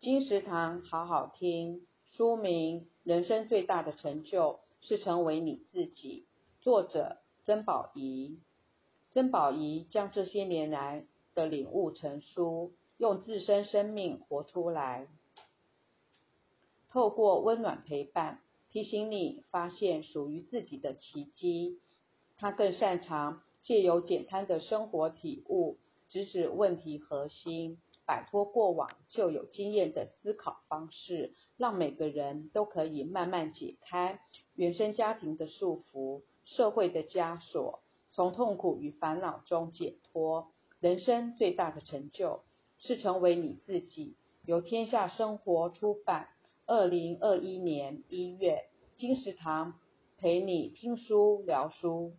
金石堂好好听，书名《人生最大的成就是成为你自己》，作者曾宝仪。曾宝仪将这些年来的领悟成书，用自身生命活出来，透过温暖陪伴，提醒你发现属于自己的奇迹。他更擅长借由简单的生活体悟，直指问题核心。摆脱过往就有经验的思考方式，让每个人都可以慢慢解开原生家庭的束缚、社会的枷锁，从痛苦与烦恼中解脱。人生最大的成就是成为你自己。由天下生活出版，二零二一年一月，金石堂陪你听书聊书。